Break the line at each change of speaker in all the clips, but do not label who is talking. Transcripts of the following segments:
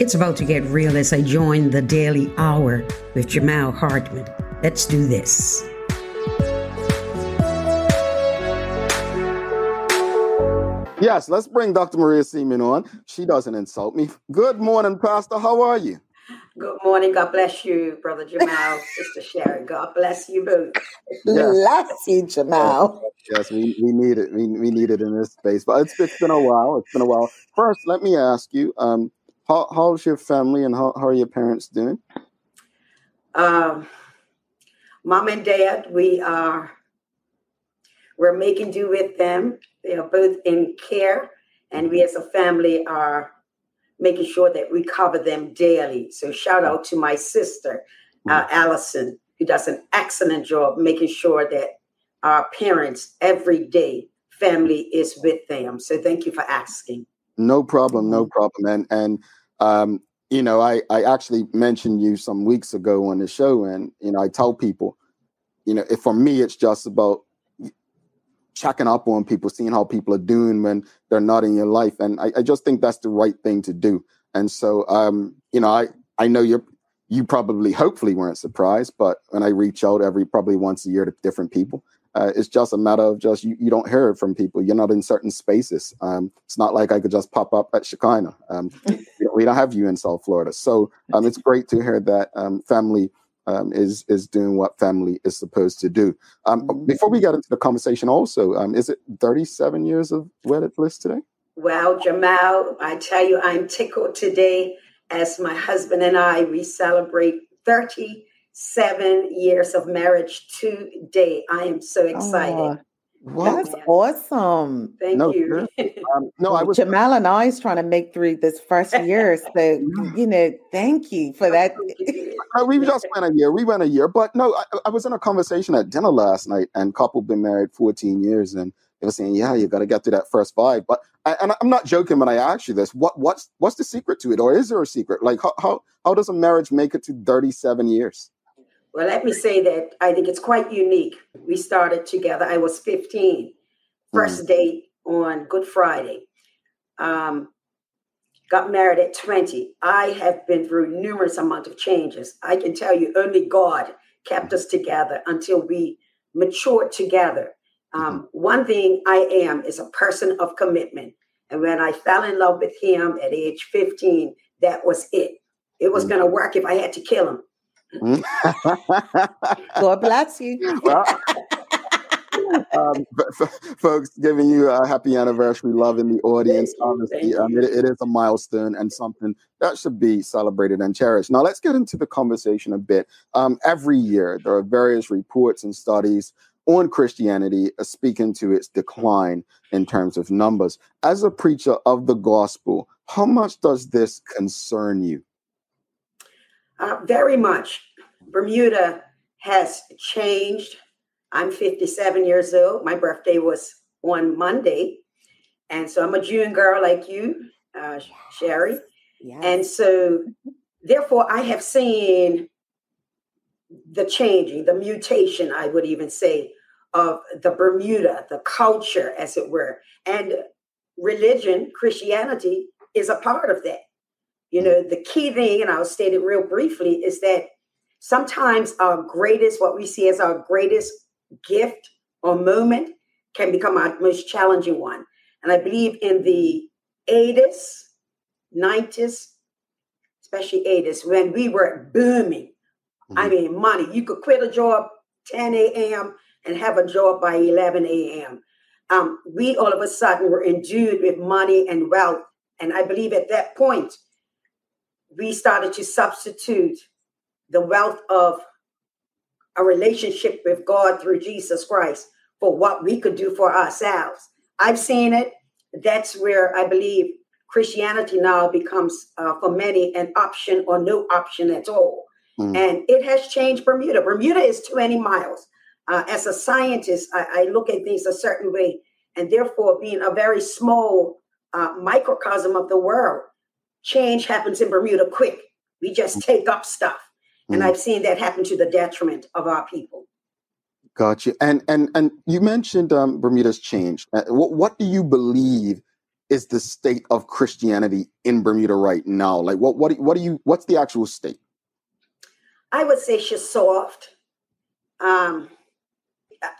It's about to get real as I join the Daily Hour with Jamal Hartman. Let's do this.
Yes, let's bring Dr. Maria Seaman on. She doesn't insult me. Good morning, Pastor. How are you?
Good morning. God bless you, Brother Jamal, Sister Sharon. God bless you both.
Yes. Bless you, Jamal.
Yes, we, we need it. We, we need it in this space. But it's, it's been a while. It's been a while. First, let me ask you, um, how, how's your family and how, how are your parents doing?
Um, Mom and Dad, we are we're making do with them. They are both in care, and we as a family are making sure that we cover them daily. So shout out to my sister, uh, mm. Allison, who does an excellent job making sure that our parents every day family is with them. So thank you for asking.
No problem, no problem. And and um, you know, I, I actually mentioned you some weeks ago on the show, and you know, I tell people, you know, if for me, it's just about checking up on people, seeing how people are doing when they're not in your life, and I, I just think that's the right thing to do. And so, um, you know, I I know you're you probably hopefully weren't surprised, but when I reach out every probably once a year to different people, uh, it's just a matter of just you, you don't hear it from people. You're not in certain spaces. Um, it's not like I could just pop up at Shekinah. Um, we don't have you in South Florida, so um, it's great to hear that um, family um, is is doing what family is supposed to do. Um, mm-hmm. Before we get into the conversation, also, is it 37 years of wedded bliss today?
Well, Jamal, I tell you, I'm tickled today as my husband and I we celebrate 30 seven years of marriage today. I am so excited. Oh,
That's awesome.
Thank
no,
you.
Um, no, I was Jamal and I is trying to make through this first year. So you know, thank you for that.
we just went a year. We went a year, but no, I, I, was in a conversation at dinner last night, and couple been married 14 years, and they were saying, "Yeah, you got to get through that first vibe." But I, and I'm not joking when I ask you this. What what's what's the secret to it, or is there a secret? Like how how, how does a marriage make it to 37 years?
Well, let me say that I think it's quite unique. We started together. I was 15, first mm. date on Good Friday. Um, got married at 20. I have been through numerous amount of changes. I can tell you, only God kept us together until we matured together. Um, mm One thing I am is a person of commitment. And when I fell in love with him at age 15, that was it. It was mm going to work if I had to kill him.
God bless you.
Well, um, folks, giving you a happy anniversary, love in the audience. Honestly, um, it, it is a milestone and something that should be celebrated and cherished. Now, let's get into the conversation a bit. Um, every year, there are various reports and studies on Christianity uh, speaking to its decline in terms of numbers. As a preacher of the gospel, how much does this concern you?
Uh, very much. Bermuda has changed. I'm 57 years old. My birthday was on Monday. And so I'm a June girl like you, uh, Sherry. Yes. And so, therefore, I have seen the changing, the mutation, I would even say, of the Bermuda, the culture, as it were. And religion, Christianity, is a part of that. You know, the key thing, and I'll state it real briefly, is that sometimes our greatest, what we see as our greatest gift or moment, can become our most challenging one. And I believe in the 80s, 90s, especially 80s, when we were booming. Mm-hmm. I mean, money. You could quit a job 10 a.m. and have a job by 11 a.m. Um, we all of a sudden were endued with money and wealth. And I believe at that point, we started to substitute the wealth of a relationship with God through Jesus Christ for what we could do for ourselves. I've seen it. That's where I believe Christianity now becomes, uh, for many, an option or no option at all. Mm. And it has changed Bermuda. Bermuda is 20 miles. Uh, as a scientist, I, I, look at things a certain way, and therefore, being a very small uh, microcosm of the world, change happens in Bermuda quick. We just mm. take up stuff. And mm. I've seen that happen to the detriment of our people.
Gotcha. And and and you mentioned um, Bermuda's changed. Uh, what, what do you believe is the state of Christianity in Bermuda right now? Like, what what what do you what's the actual state?
I would say she's soft. Um,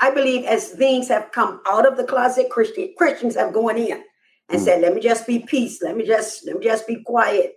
I believe as things have come out of the closet, Christian Christians have gone in and mm. said, "Let me just be peace. Let me just let me just be quiet."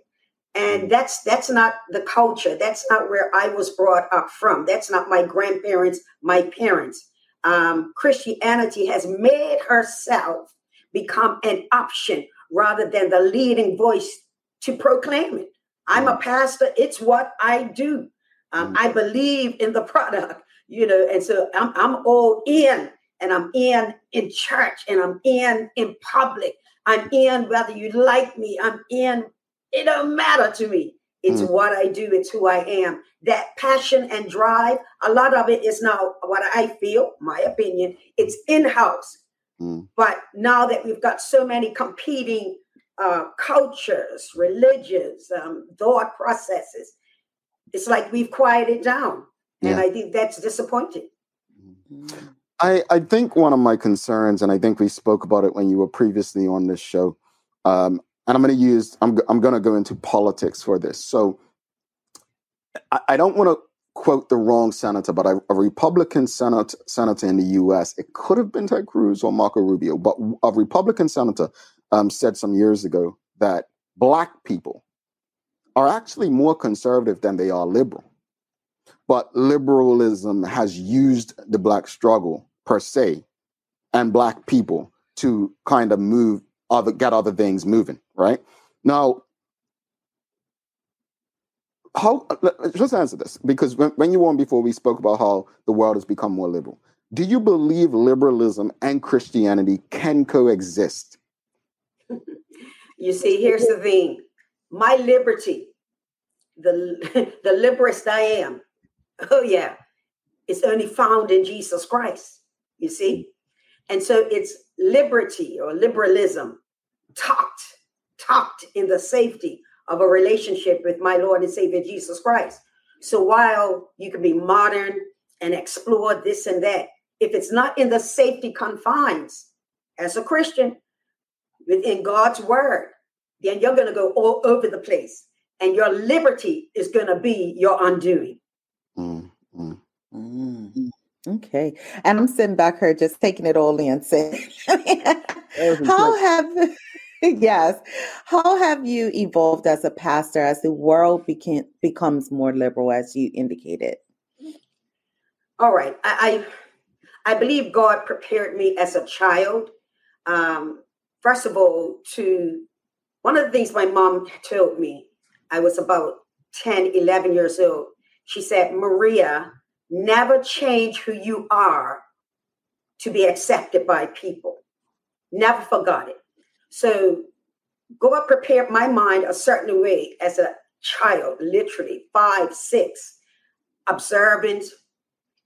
And mm. that's that's not the culture. That's not where I was brought up from. That's not my grandparents, my parents. Um, Christianity has made herself become an option rather than the leading voice to proclaim it. I'm a mm. pastor. It's what I do. Um, I believe in the product you know, and so I'm I'm all in and I'm in in church and I'm in in public. I'm in whether you like me, I'm in. It don't matter to me. It's mm. what I do, it's who I am. That passion and drive, a lot of it is now what I feel, my opinion, it's in-house. Mm. But now that we've got so many competing uh, cultures, religions, um, thought processes, it's like we've quieted down. And I think that's disappointing.
I, I think one of my concerns, and I think we spoke about it when you were previously on this show, um, and I'm going to use, I'm, I'm going to go into politics for this. So I, I don't want to quote the wrong senator, but a, a Republican senate, senator in the U.S., it could have been Ted Cruz or Marco Rubio, but a Republican senator um, said some years ago that black people are actually more conservative than they are liberal. But liberalism has used the black struggle per se and black people to kind of move other get other things moving, right? Now, how just answer this because when, when you were on before we spoke about how the world has become more liberal. Do you believe liberalism and Christianity can coexist?
You see, here's the thing. My liberty, the the liberist I am, Oh, yeah. It's only found in Jesus Christ, you see? And so it's liberty or liberalism tucked, tucked in the safety of a relationship with my Lord and Savior Jesus Christ. So while you can be modern and explore this and that, if it's not in the safety confines as a Christian within God's word, then you're going to go all over the place and your liberty is going to be your undoing. Mm,
mm. Mm. Okay. And I'm sitting back here just taking it all in saying, how have, yes, how have you evolved as a pastor as the world became, becomes more liberal, as you indicated?
All right. I, I, I believe God prepared me as a child. Um, first of all, to one of the things my mom told me, I was about 10, 11 years old she said, Maria, never change who you are to be accepted by people. Never forgot it. So God prepared my mind a certain way as a child, literally five, six, observant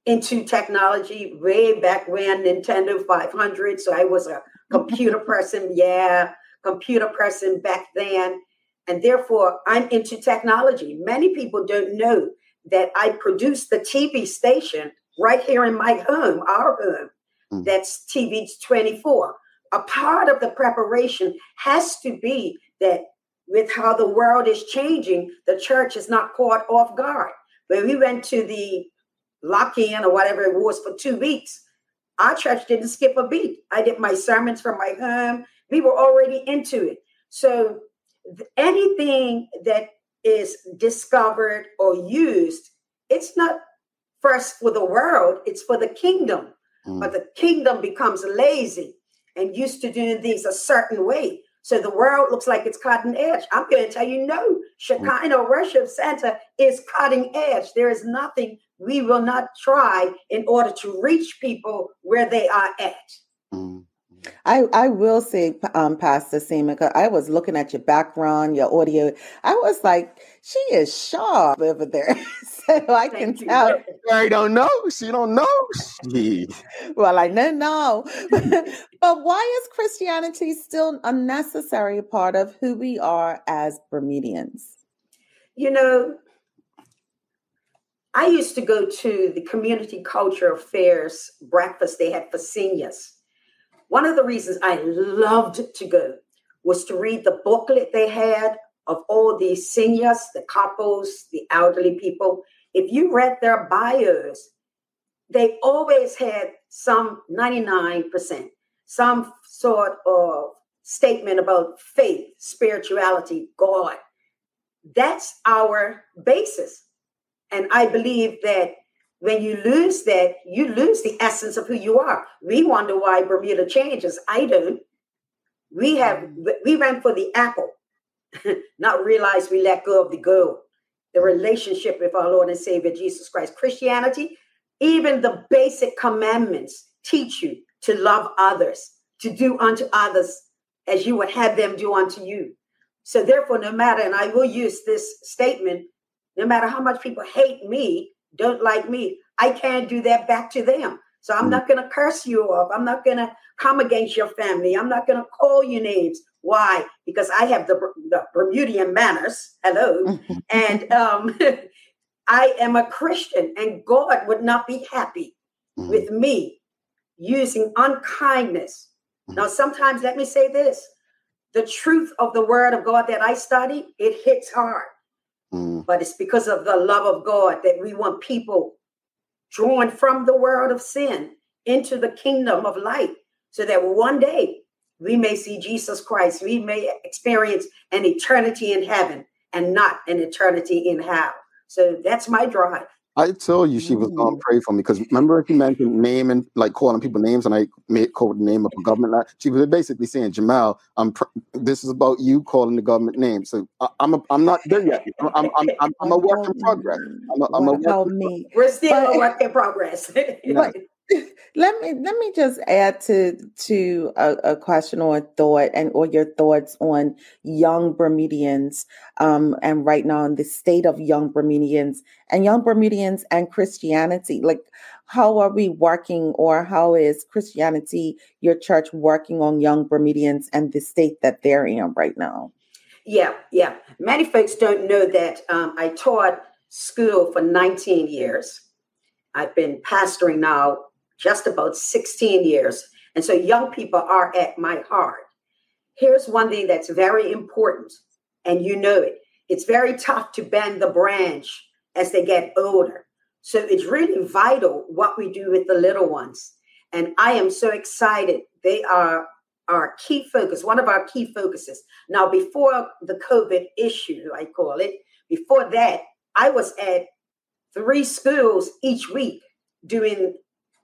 into technology way back when Nintendo 500. So I was a computer person. Yeah, computer person back then. And therefore, I'm into technology. Many people don't know that I produced the TV station right here in my home, our home. Mm. That's TV 24. A part of the preparation has to be that with how the world is changing, the church is not caught off guard. When we went to the lock in or whatever it was for two weeks, our church didn't skip a beat. I did my sermons from my home. We were already into it. So anything that is discovered or used, it's not first for the world, it's for the kingdom. Mm. But the kingdom becomes lazy and used to doing things a certain way. So the world looks like it's cutting edge. I'm going to tell you, no, Shekinah mm. worship center is cutting edge. There is nothing we will not try in order to reach people where they are at. Mm.
I, I will say, um, Pastor Seaman, I was looking at your background, your audio. I was like, she is sharp over there. so I can Thank tell. You.
I don't know. She don't know. She.
well, I know now. but why is Christianity still a necessary part of who we are as Bermudians?
You know, I used to go to the community culture affairs breakfast they had for seniors one of the reasons I loved to go was to read the booklet they had of all the seniors, the couples, the elderly people. If you read their bios, they always had some 99%, some sort of statement about faith, spirituality, God. That's our basis. And I believe that when you lose that, you lose the essence of who you are. We wonder why Bermuda changes. I don't. We have we went for the apple, not realize we let go of the goal, the relationship with our Lord and Savior Jesus Christ. Christianity, even the basic commandments teach you to love others, to do unto others as you would have them do unto you. So therefore, no matter, and I will use this statement, no matter how much people hate me, don't like me, I can't do that back to them. So I'm not going to curse you off. I'm not going to come against your family. I'm not going to call you names. Why? Because I have the, the Bermudian manners. Hello. and um, I am a Christian, and God would not be happy mm. with me using unkindness. Mm. Now, sometimes, let me say this the truth of the word of God that I study, it hits hard. Mm. But it's because of the love of God that we want people drawn from the world of sin into the kingdom of light so that one day we may see Jesus Christ. We may experience an eternity in heaven and not an eternity in hell. So that's my drive.
I told you she was going to pray for me because remember you mentioned name and like calling people names, and I made called the name of a government. She was basically saying, Jamal, I'm pr- this is about you calling the government name. So I, am a, I'm not there yet. I'm I'm, I'm, I'm a work in progress. I'm a, I'm a
work in We're still but, a work in progress.
but, let me let me just add to to a, a, question or a thought and or your thoughts on young Bermudians um, and right now in the state of young Bermudians and young Bermudians and Christianity. Like, how are we working, or how is Christianity, your church, working on young Bermudians and the state that they're in right now?
Yeah, yeah. Many folks don't know that um, I taught school for 19 years. I've been pastoring now just about 16 years. And so young people are at my heart. Here's one thing that's very important, and you know it. It's very tough to bend the branch as they get older. So it's really vital what we do with the little ones. And I am so excited. They are our key focus, one of our key focuses. Now, before the COVID issue, I call it, before that, I was at three schools each week doing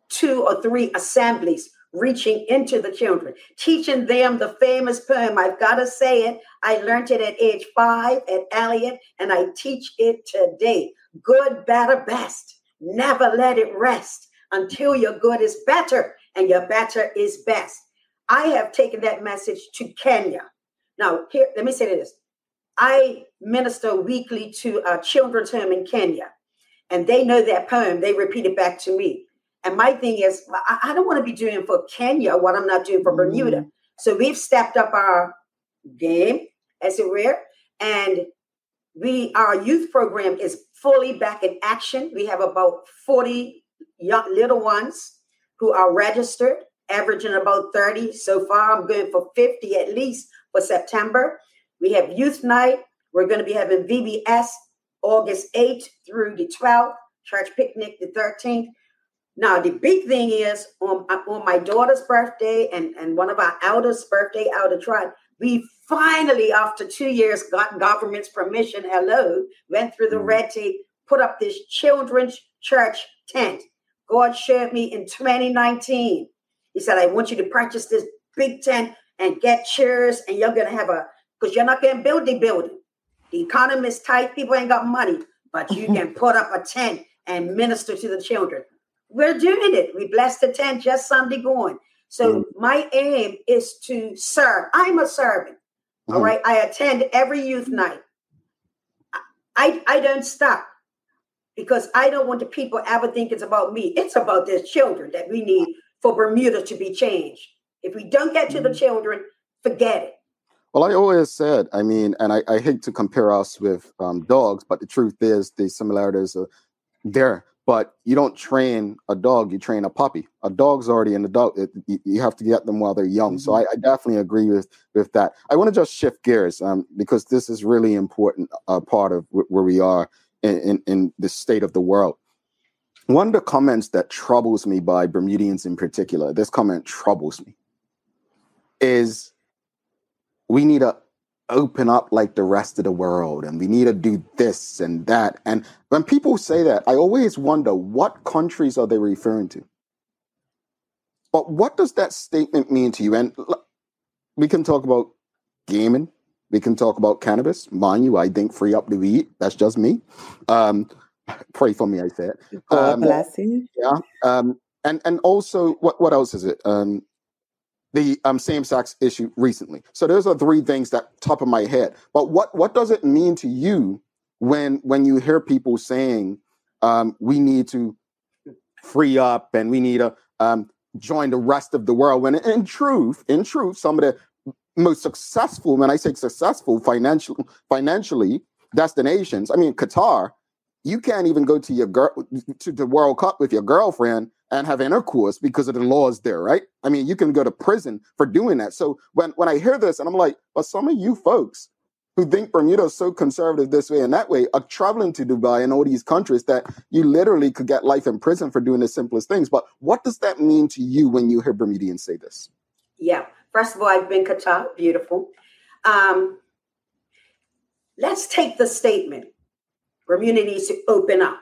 two or three assemblies reaching into the children, teaching them the famous poem. I've got to say it. I learned it at age five at Elliott, and I teach it today. Good, better, best. Never let it rest until your good is better and your better is best. I have taken that message to Kenya. Now, here, let me say this. I minister weekly to a children's home in Kenya, and they know that poem. They repeat it back to me. And my thing is, I, don't want to be doing for Kenya what I'm not doing for mm-hmm. Bermuda. So we've stepped up our game, as it were, and we our youth program is fully back in action. We have about 40 young little ones who are registered, averaging about 30 so far. I'm going for 50 at least for September. We have youth night. We're going to be having VBS August 8th through the 12th, church picnic the 13th. Now, the big thing is on, uh, on my daughter's birthday and, and one of our elders' birthday out of tribe, we finally, after two years, got government's permission. Hello, went through the mm. red tape, put up this children's church tent. God showed me in 2019. He said, I want you to purchase this big tent and get chairs, and you're going to have a, because you're not going to build the building. The economy is tight, people ain't got money, but you can put up a tent and minister to the children. We're doing it. We blessed the tent just Sunday going. So mm-hmm. my aim is to serve. I'm a servant. Mm-hmm. All right. I attend every youth night. I, I don't stop because I don't want the people ever think it's about me. It's about their children that we need for Bermuda to be changed. If we don't get to the children, forget it.
Well, I always said, I mean, and I, I hate to compare us with um, dogs, but the truth is the similarities are there but you don't train a dog you train a puppy. A dog's already an adult it, you have to get them while they're young. Mm-hmm. so I, I, definitely agree with with that. I want to just shift gears um, because this is really important uh, part of w- where we are in, in, in the state of the world. One of the comments that troubles me by bermudians in particular this comment troubles me is we need a open up like the rest of the world and we need to do this and that. And when people say that, I always wonder what countries are they referring to? But what does that statement mean to you? And we can talk about gaming. We can talk about cannabis. Mind you, I think free up the weed. That's just me. Um, pray for me, I said.
God um, bless you.
Yeah. Um, and and also, what what else is it? Um, the um, same-sex issue recently. So those are three things that top of my head. But what what does it mean to you when when you hear people saying um, we need to free up and we need to um, join the rest of the world? When in truth, in truth, some of the most successful, when I say successful financial, financially destinations, I mean Qatar, you can't even go to your girl to the World Cup with your girlfriend and have intercourse because of the laws there, right? I mean, you can go to prison for doing that. So when when I hear this, and I'm like, but some of you folks who think Bermuda is so conservative this way and that way are traveling to Dubai and all these countries that you literally could get life in prison for doing the simplest things. But what does that mean to you when you hear Bermudians say this?
Yeah. First of all, I've been Qatar, beautiful. Um, let's take the statement. Bermuda needs to open up.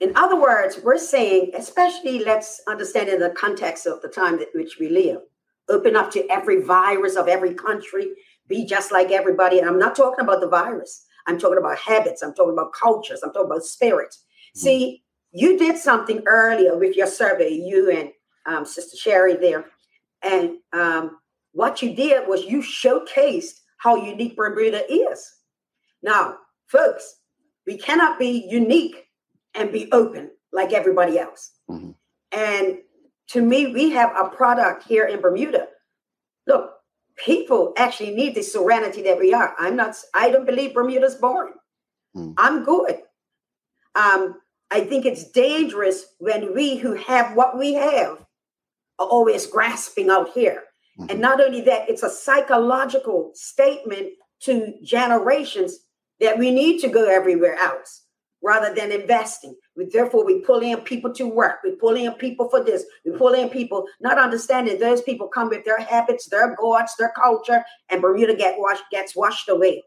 In other words, we're saying, especially let's understand in the context of the time that which we live, open up to every virus of every country, be just like everybody. And I'm not talking about the virus. I'm talking about habits. I'm talking about cultures. I'm talking about spirit. Mm-hmm. See, you did something earlier with your survey, you and um, Sister Sherry there. And um, what you did was you showcased how unique Bermuda is. Now, folks, we cannot be unique and be open like everybody else. Mm-hmm. And to me, we have a product here in Bermuda. Look, people actually need the serenity that we are. I'm not, I don't believe Bermuda's boring. Mm-hmm. I'm good. Um, I think it's dangerous when we who have what we have are always grasping out here. Mm-hmm. And not only that, it's a psychological statement to generations that we need to go everywhere else rather than investing. We, therefore, we pull in people to work. We pull in people for this. We pull in people, not understanding those people come with their habits, their gods, their culture, and Bermuda get washed, gets washed away.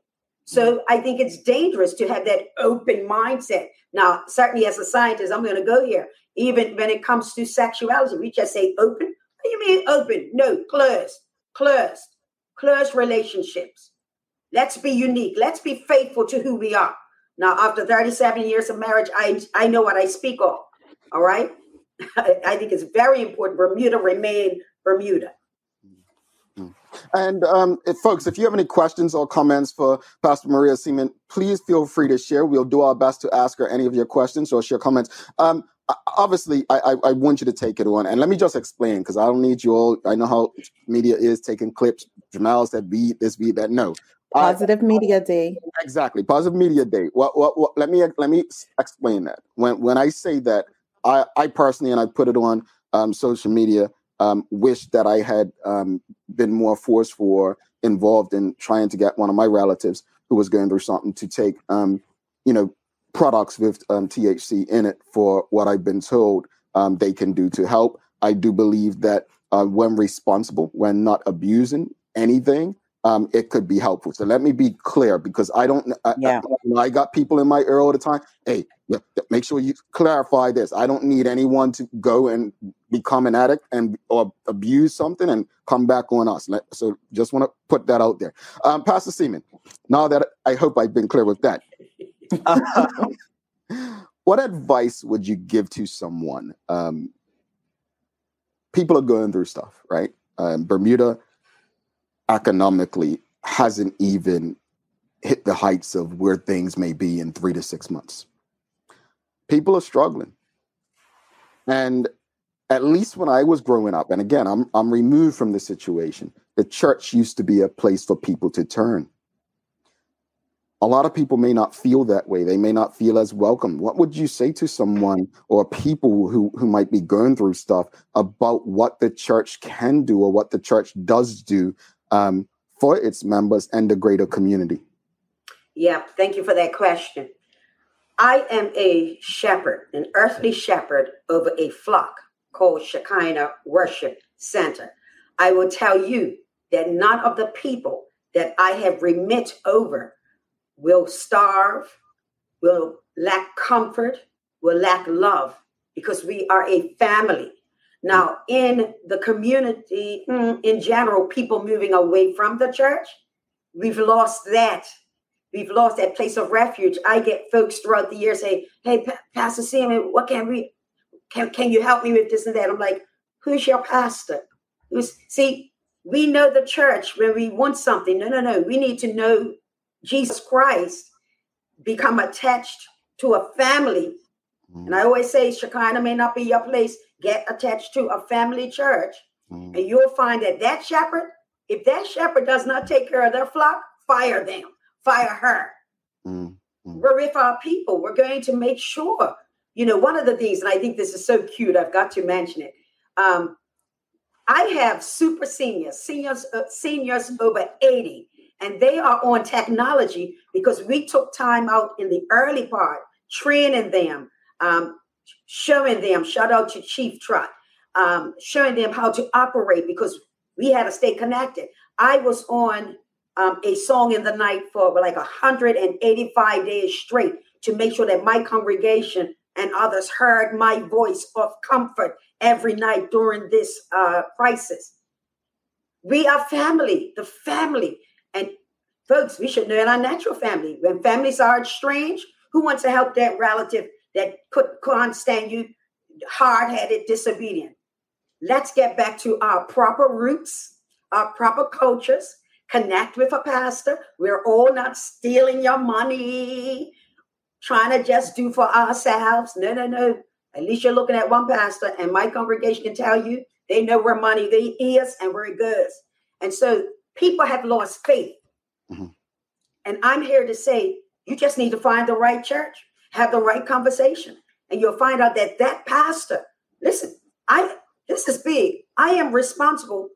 So I think it's dangerous to have that open mindset. Now, certainly as a scientist, I'm going to go here. Even when it comes to sexuality, we just say open. What do you mean open? No, closed, closed, closed relationships. Let's be unique. Let's be faithful to who we are. Now, after 37 years of marriage, I, I know what I speak of. All right. I think it's very important. Bermuda remain Bermuda.
And um, if, folks, if you have any questions or comments for Pastor Maria Seaman, please feel free to share. We'll do our best to ask her any of your questions or share comments. Um, obviously, I, I, I, want you to take it on. And let me just explain because I don't need you all. I know how media is taking clips. Jamal said, beat this, beat that. No,
Positive Media Day.
Exactly, Positive Media Day. What, what, what, let me let me explain that. When when I say that, I I personally and I put it on um, social media. Um, wish that I had um, been more forceful or involved in trying to get one of my relatives who was going through something to take, um, you know, products with um, THC in it for what I've been told um, they can do to help. I do believe that uh, when responsible, when not abusing anything, um, it could be helpful. So let me be clear because I don't. I, yeah. I, I, got people in my ear all the time. Hey, make sure you clarify this. I don't need anyone to go and become an addict and or abuse something and come back on us. So just want to put that out there. Um, Pastor Seaman, now that I hope I've been clear with that. what advice would you give to someone? Um, people are going through stuff, right? Um, Bermuda economically hasn't even hit the heights of where things may be in three to six months. People are struggling. And at least when I was growing up, and again, I'm, I'm removed from the situation, the church used to be a place for people to turn. a lot of people may not feel that way. They may not feel as welcome. What would you say to someone or people who, who might be going through stuff about what the church can do or what the church does do um, for its members and the greater community?
Yeah, thank you for that question. I am a shepherd, an earthly shepherd over a flock called Shekinah Worship Center. I will tell you that none of the people that I have remit over will starve, will lack comfort, will lack love, because we are a family. Now, in the community mm, in general, people moving away from the church, we've lost that. We've lost that place of refuge. I get folks throughout the year say, "Hey, Pastor Seaman, what can we? Can can you help me with this and that?" I'm like, "Who's your pastor?" Who's see? We know the church when we want something. No, no, no. We need to know Jesus Christ, become attached to a family. Mm. And I always say, Shekinah may not be your place. Get attached to a family church, mm. and you'll find that that shepherd, if that shepherd does not take care of their flock, fire them, fire her. Mm. We're with our people. We're going to make sure. You know, one of the things, and I think this is so cute, I've got to mention it. Um, I have super seniors, seniors, uh, seniors over 80 and they are on technology because we took time out in the early part, training them, um, showing them, shout out to Chief Trot, um, showing them how to operate because we had to stay connected. I was on um, a song in the night for like 185 days straight to make sure that my congregation and others heard my voice of comfort every night during this uh, crisis. We are family, the family. And folks, we should know in our natural family. When families are estranged, who wants to help that relative that could, can't stand you, hard-headed, disobedient? Let's get back to our proper roots, our proper cultures. Connect with a pastor. We're all not stealing your money, trying to just do for ourselves. No, no, no. At least you're looking at one pastor, and my congregation can tell you they know where money is and where it goes. And so people have lost faith. Mm-hmm. And I'm here to say you just need to find the right church, have the right conversation, and you'll find out that that pastor, listen, I this is big. I am responsible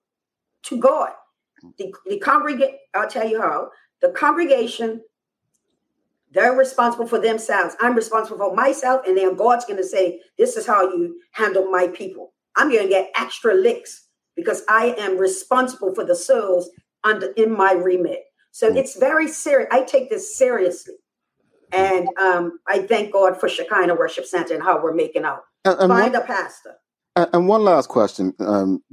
to God. The, the congregation, I'll tell you how, the congregation, they're responsible for themselves. I'm responsible for myself, and then God's going to say, This is how you handle my people. I'm going to get extra licks because I am responsible for the souls under in my remit. So mm. it's very serious. I take this seriously. And um, I thank God for Shekinah Worship Center and how we're making out. And, and Find one, a pastor.
And one last question. Um,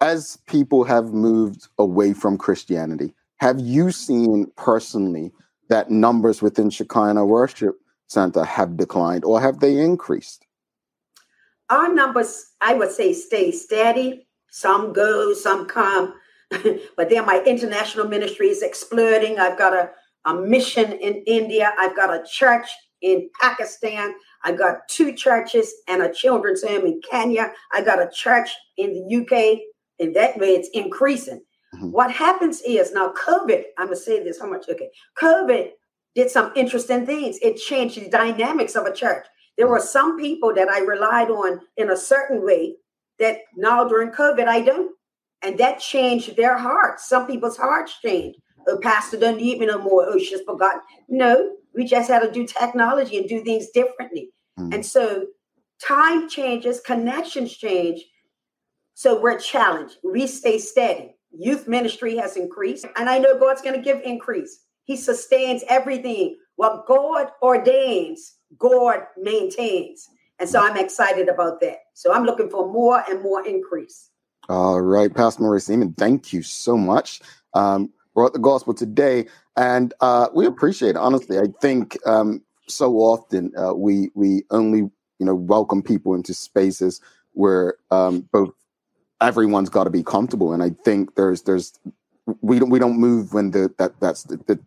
as people have moved away from Christianity, have you seen personally that numbers within Shekinah Worship Center have declined or have they increased?
Our numbers, I would say, stay steady. Some go, some come. but then my international ministry is exploding. I've got a, a mission in India. I've got a church in Pakistan. I've got two churches and a children's home in Kenya. I got a church in the UK. In that way, it's increasing. Mm-hmm. What happens is now COVID, I'm gonna say this how much okay. COVID did some interesting things. It changed the dynamics of a church. There were some people that I relied on in a certain way that now during COVID I don't. And that changed their hearts. Some people's hearts changed. Oh, pastor doesn't need me no more. Oh, she's forgotten. No, we just had to do technology and do things differently. Mm. And so time changes, connections change. So we're challenged. We stay steady. Youth ministry has increased. And I know God's going to give increase. He sustains everything. What God ordains, God maintains. And so I'm excited about that. So I'm looking for more and more increase.
All right, Pastor Maurice Seaman, thank you so much. Um, brought the gospel today, and uh, we appreciate it. Honestly, I think um, so often uh, we we only you know welcome people into spaces where um, both everyone's got to be comfortable, and I think there's there's we don't we don't move when the that that's the, the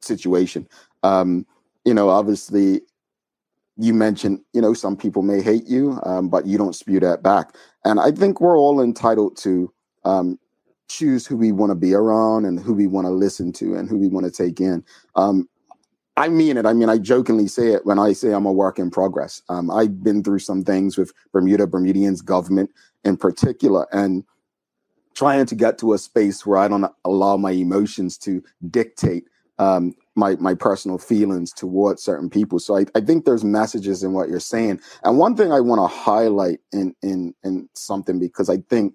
situation. Um, you know, obviously, you mentioned you know some people may hate you, um, but you don't spew that back and I think we're all entitled to um, choose who we want to be around and who we want to listen to and who we want to take in. Um, I mean it. I mean, I jokingly say it when I say I'm a work in progress. Um, I've been through some things with Bermuda, Bermudians, government in particular, and trying to get to a space where I don't allow my emotions to dictate um, my my personal feelings towards certain people. So I, I think there's messages in what you're saying. And one thing I want to highlight in in in something because I think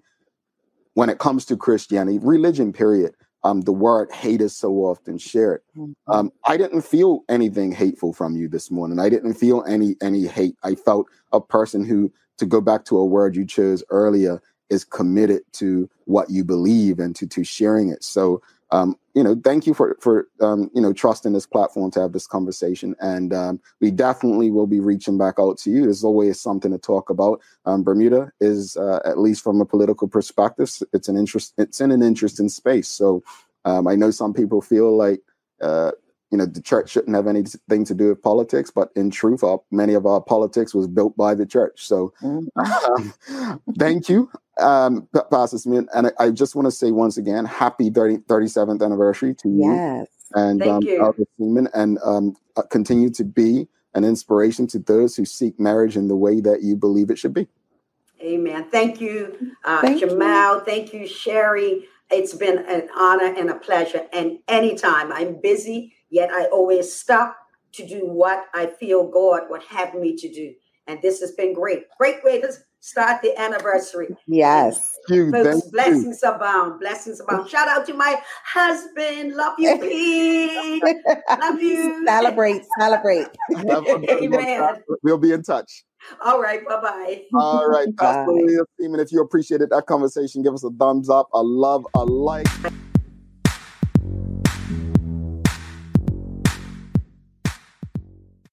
when it comes to Christianity, religion, period, um, the word hate is so often shared. Mm-hmm. Um, I didn't feel anything hateful from you this morning. I didn't feel any any hate. I felt a person who, to go back to a word you chose earlier, is committed to what you believe and to to sharing it. So um, you know, thank you for for um, you know trusting this platform to have this conversation, and um, we definitely will be reaching back out to you. There's always something to talk about. Um, Bermuda is, uh, at least from a political perspective, it's an interest. It's in an interesting space. So um, I know some people feel like. Uh, you know the church shouldn't have anything to do with politics but in truth our, many of our politics was built by the church so mm-hmm. thank you um, Pastor Smith, and I, I just want to say once again, happy 30, 37th anniversary to you.
Yes.
And
Thank um, you.
Elder Seaman, and um, uh, continue to be an inspiration to those who seek marriage in the way that you believe it should be.
Amen. Thank you, uh,
Thank
Jamal.
you.
Thank you, Sherry. It's been an honor and a pleasure. And anytime I'm busy, yet I always stop to do what I feel God would have me to do. And this has been great. Great way to start the anniversary.
Yes.
You,
Folks, blessings you. abound. Blessings abound. Shout out to my husband. Love you, Pete. Love you.
Celebrate, celebrate.
Amen.
We'll be in touch.
All right. Bye bye.
All right. Pastor Seaman, if you appreciated that conversation, give us a thumbs up, a love, a like.